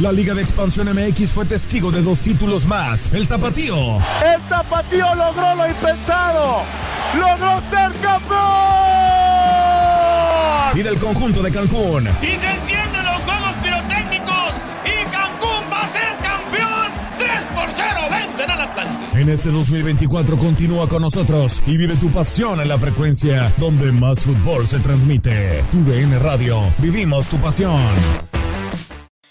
La Liga de Expansión MX fue testigo de dos títulos más. El Tapatío. El Tapatío logró lo impensado. Logró ser campeón. Y del conjunto de Cancún. Y se encienden los juegos pirotécnicos. Y Cancún va a ser campeón. 3 por 0 vencen al Atlante. En este 2024 continúa con nosotros y vive tu pasión en la frecuencia donde más fútbol se transmite. Tu DN Radio. Vivimos tu pasión.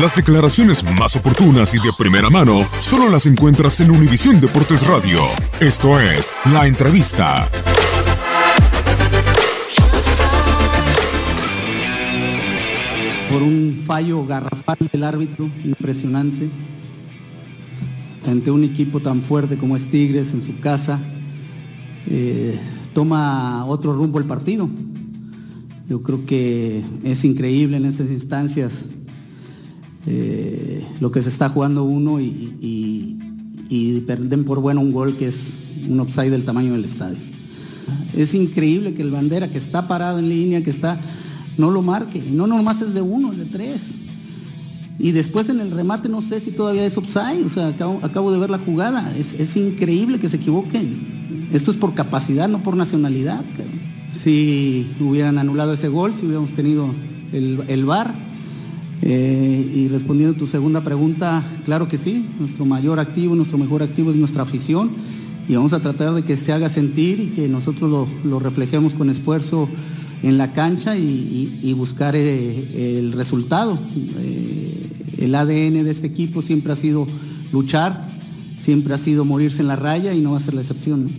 Las declaraciones más oportunas y de primera mano solo las encuentras en Univisión Deportes Radio. Esto es La Entrevista. Por un fallo garrafal del árbitro, impresionante, ante un equipo tan fuerte como es Tigres en su casa, eh, toma otro rumbo el partido. Yo creo que es increíble en estas instancias eh, lo que se está jugando uno y, y, pierden por bueno un gol que es un upside del tamaño del estadio. Es increíble que el bandera que está parado en línea, que está, no lo marque. No nomás es de uno, es de tres. Y después en el remate no sé si todavía es upside, o sea, acabo, de ver la jugada. Es, es, increíble que se equivoquen. Esto es por capacidad, no por nacionalidad. Si hubieran anulado ese gol, si hubiéramos tenido el, el VAR, eh, y respondiendo a tu segunda pregunta, claro que sí, nuestro mayor activo, nuestro mejor activo es nuestra afición y vamos a tratar de que se haga sentir y que nosotros lo, reflejemos con esfuerzo en la cancha y buscar eh, el resultado. Eh, el ADN de este equipo siempre ha sido luchar, siempre ha sido morirse en la raya y no va a ser la excepción.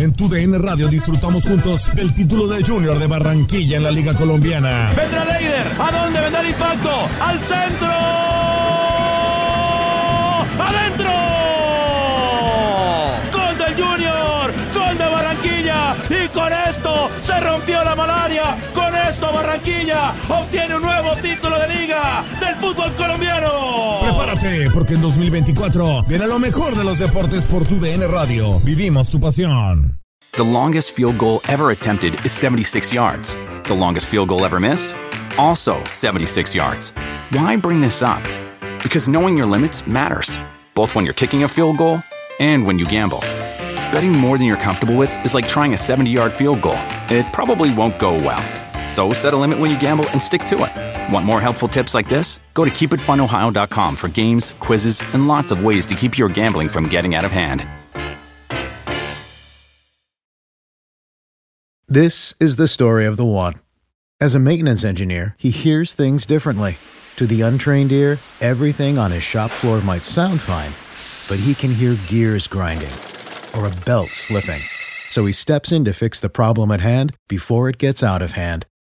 En tu DN Radio disfrutamos juntos del título de Junior de Barranquilla en la Liga Colombiana. Vendrá Leider. ¿A dónde vendrá el impacto? ¡Al centro! ¡Adentro! ¡Gol del Junior! ¡Gol de Barranquilla! Y con esto se rompió la malaria. Con esto Barranquilla obtiene un nuevo título de liga del fútbol colombiano. Prepárate porque en 2024 viene lo mejor de los deportes por tu DN Radio. Vivimos tu pasión. The longest field goal ever attempted is 76 yards. The longest field goal ever missed? Also 76 yards. Why bring this up? Because knowing your limits matters, both when you're kicking a field goal and when you gamble. Betting more than you're comfortable with is like trying a 70 yard field goal. It probably won't go well. So set a limit when you gamble and stick to it. Want more helpful tips like this? Go to keepitfunohio.com for games, quizzes, and lots of ways to keep your gambling from getting out of hand. This is the story of the one. As a maintenance engineer, he hears things differently. To the untrained ear, everything on his shop floor might sound fine, but he can hear gears grinding or a belt slipping. So he steps in to fix the problem at hand before it gets out of hand